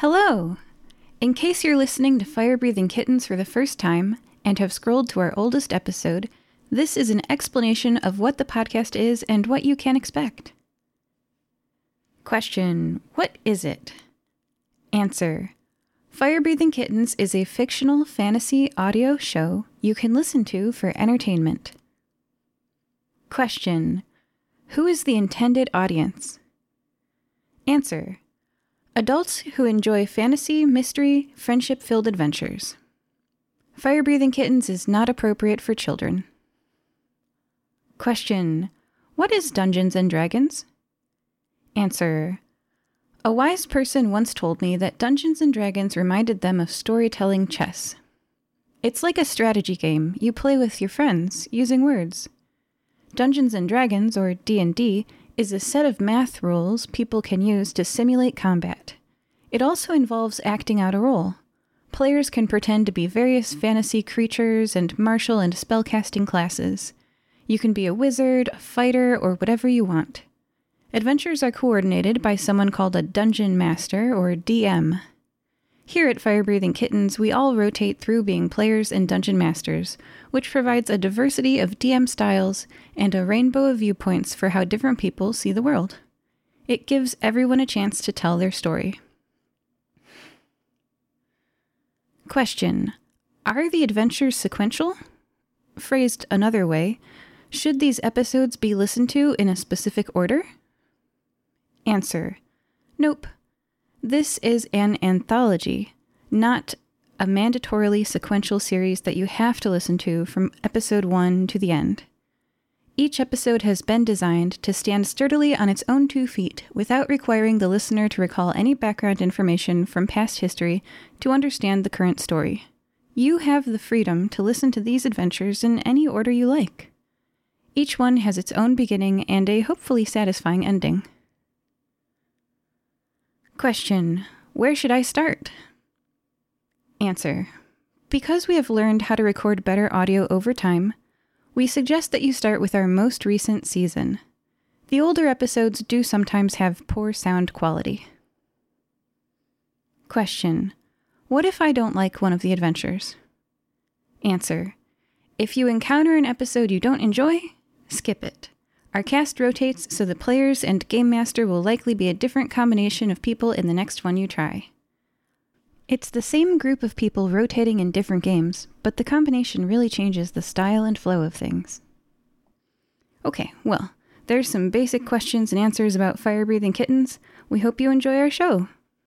Hello! In case you're listening to Fire Breathing Kittens for the first time and have scrolled to our oldest episode, this is an explanation of what the podcast is and what you can expect. Question What is it? Answer Fire Breathing Kittens is a fictional fantasy audio show you can listen to for entertainment. Question Who is the intended audience? Answer Adults who enjoy fantasy, mystery, friendship filled adventures. Fire Breathing Kittens is not appropriate for children. Question What is Dungeons and Dragons? Answer A wise person once told me that Dungeons and Dragons reminded them of storytelling chess. It's like a strategy game you play with your friends using words. Dungeons and Dragons or D&D is a set of math rules people can use to simulate combat. It also involves acting out a role. Players can pretend to be various fantasy creatures and martial and spellcasting classes. You can be a wizard, a fighter, or whatever you want. Adventures are coordinated by someone called a dungeon master or DM. Here at Fire Breathing Kittens, we all rotate through being players and dungeon masters, which provides a diversity of DM styles and a rainbow of viewpoints for how different people see the world. It gives everyone a chance to tell their story. Question Are the adventures sequential? Phrased another way, should these episodes be listened to in a specific order? Answer Nope. This is an anthology, not a mandatorily sequential series that you have to listen to from episode 1 to the end. Each episode has been designed to stand sturdily on its own two feet without requiring the listener to recall any background information from past history to understand the current story. You have the freedom to listen to these adventures in any order you like. Each one has its own beginning and a hopefully satisfying ending. Question Where should I start? Answer Because we have learned how to record better audio over time, we suggest that you start with our most recent season. The older episodes do sometimes have poor sound quality. Question What if I don't like one of the adventures? Answer If you encounter an episode you don't enjoy, skip it. Our cast rotates, so the players and game master will likely be a different combination of people in the next one you try. It's the same group of people rotating in different games, but the combination really changes the style and flow of things. Okay, well, there's some basic questions and answers about fire breathing kittens. We hope you enjoy our show.